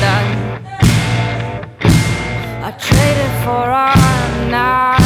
done? I traded for our night.